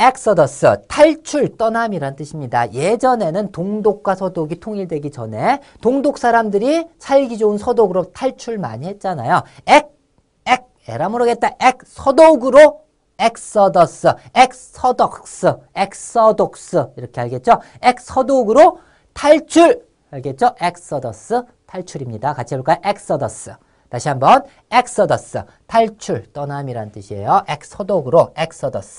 엑서더스 탈출 떠남이란 뜻입니다. 예전에는 동독과 서독이 통일되기 전에 동독 사람들이 살기 좋은 서독으로 탈출 많이 했잖아요. 엑, 엑, 에라 모르겠다. 엑 서독으로 엑서더스, 엑서덕스, 엑서독스 이렇게 알겠죠? 엑 서독으로 탈출 알겠죠? 엑서더스 탈출입니다. 같이 해볼까요? 엑서더스. 다시 한번 엑서더스 탈출 떠남이란 뜻이에요. 엑서독으로 엑서더스.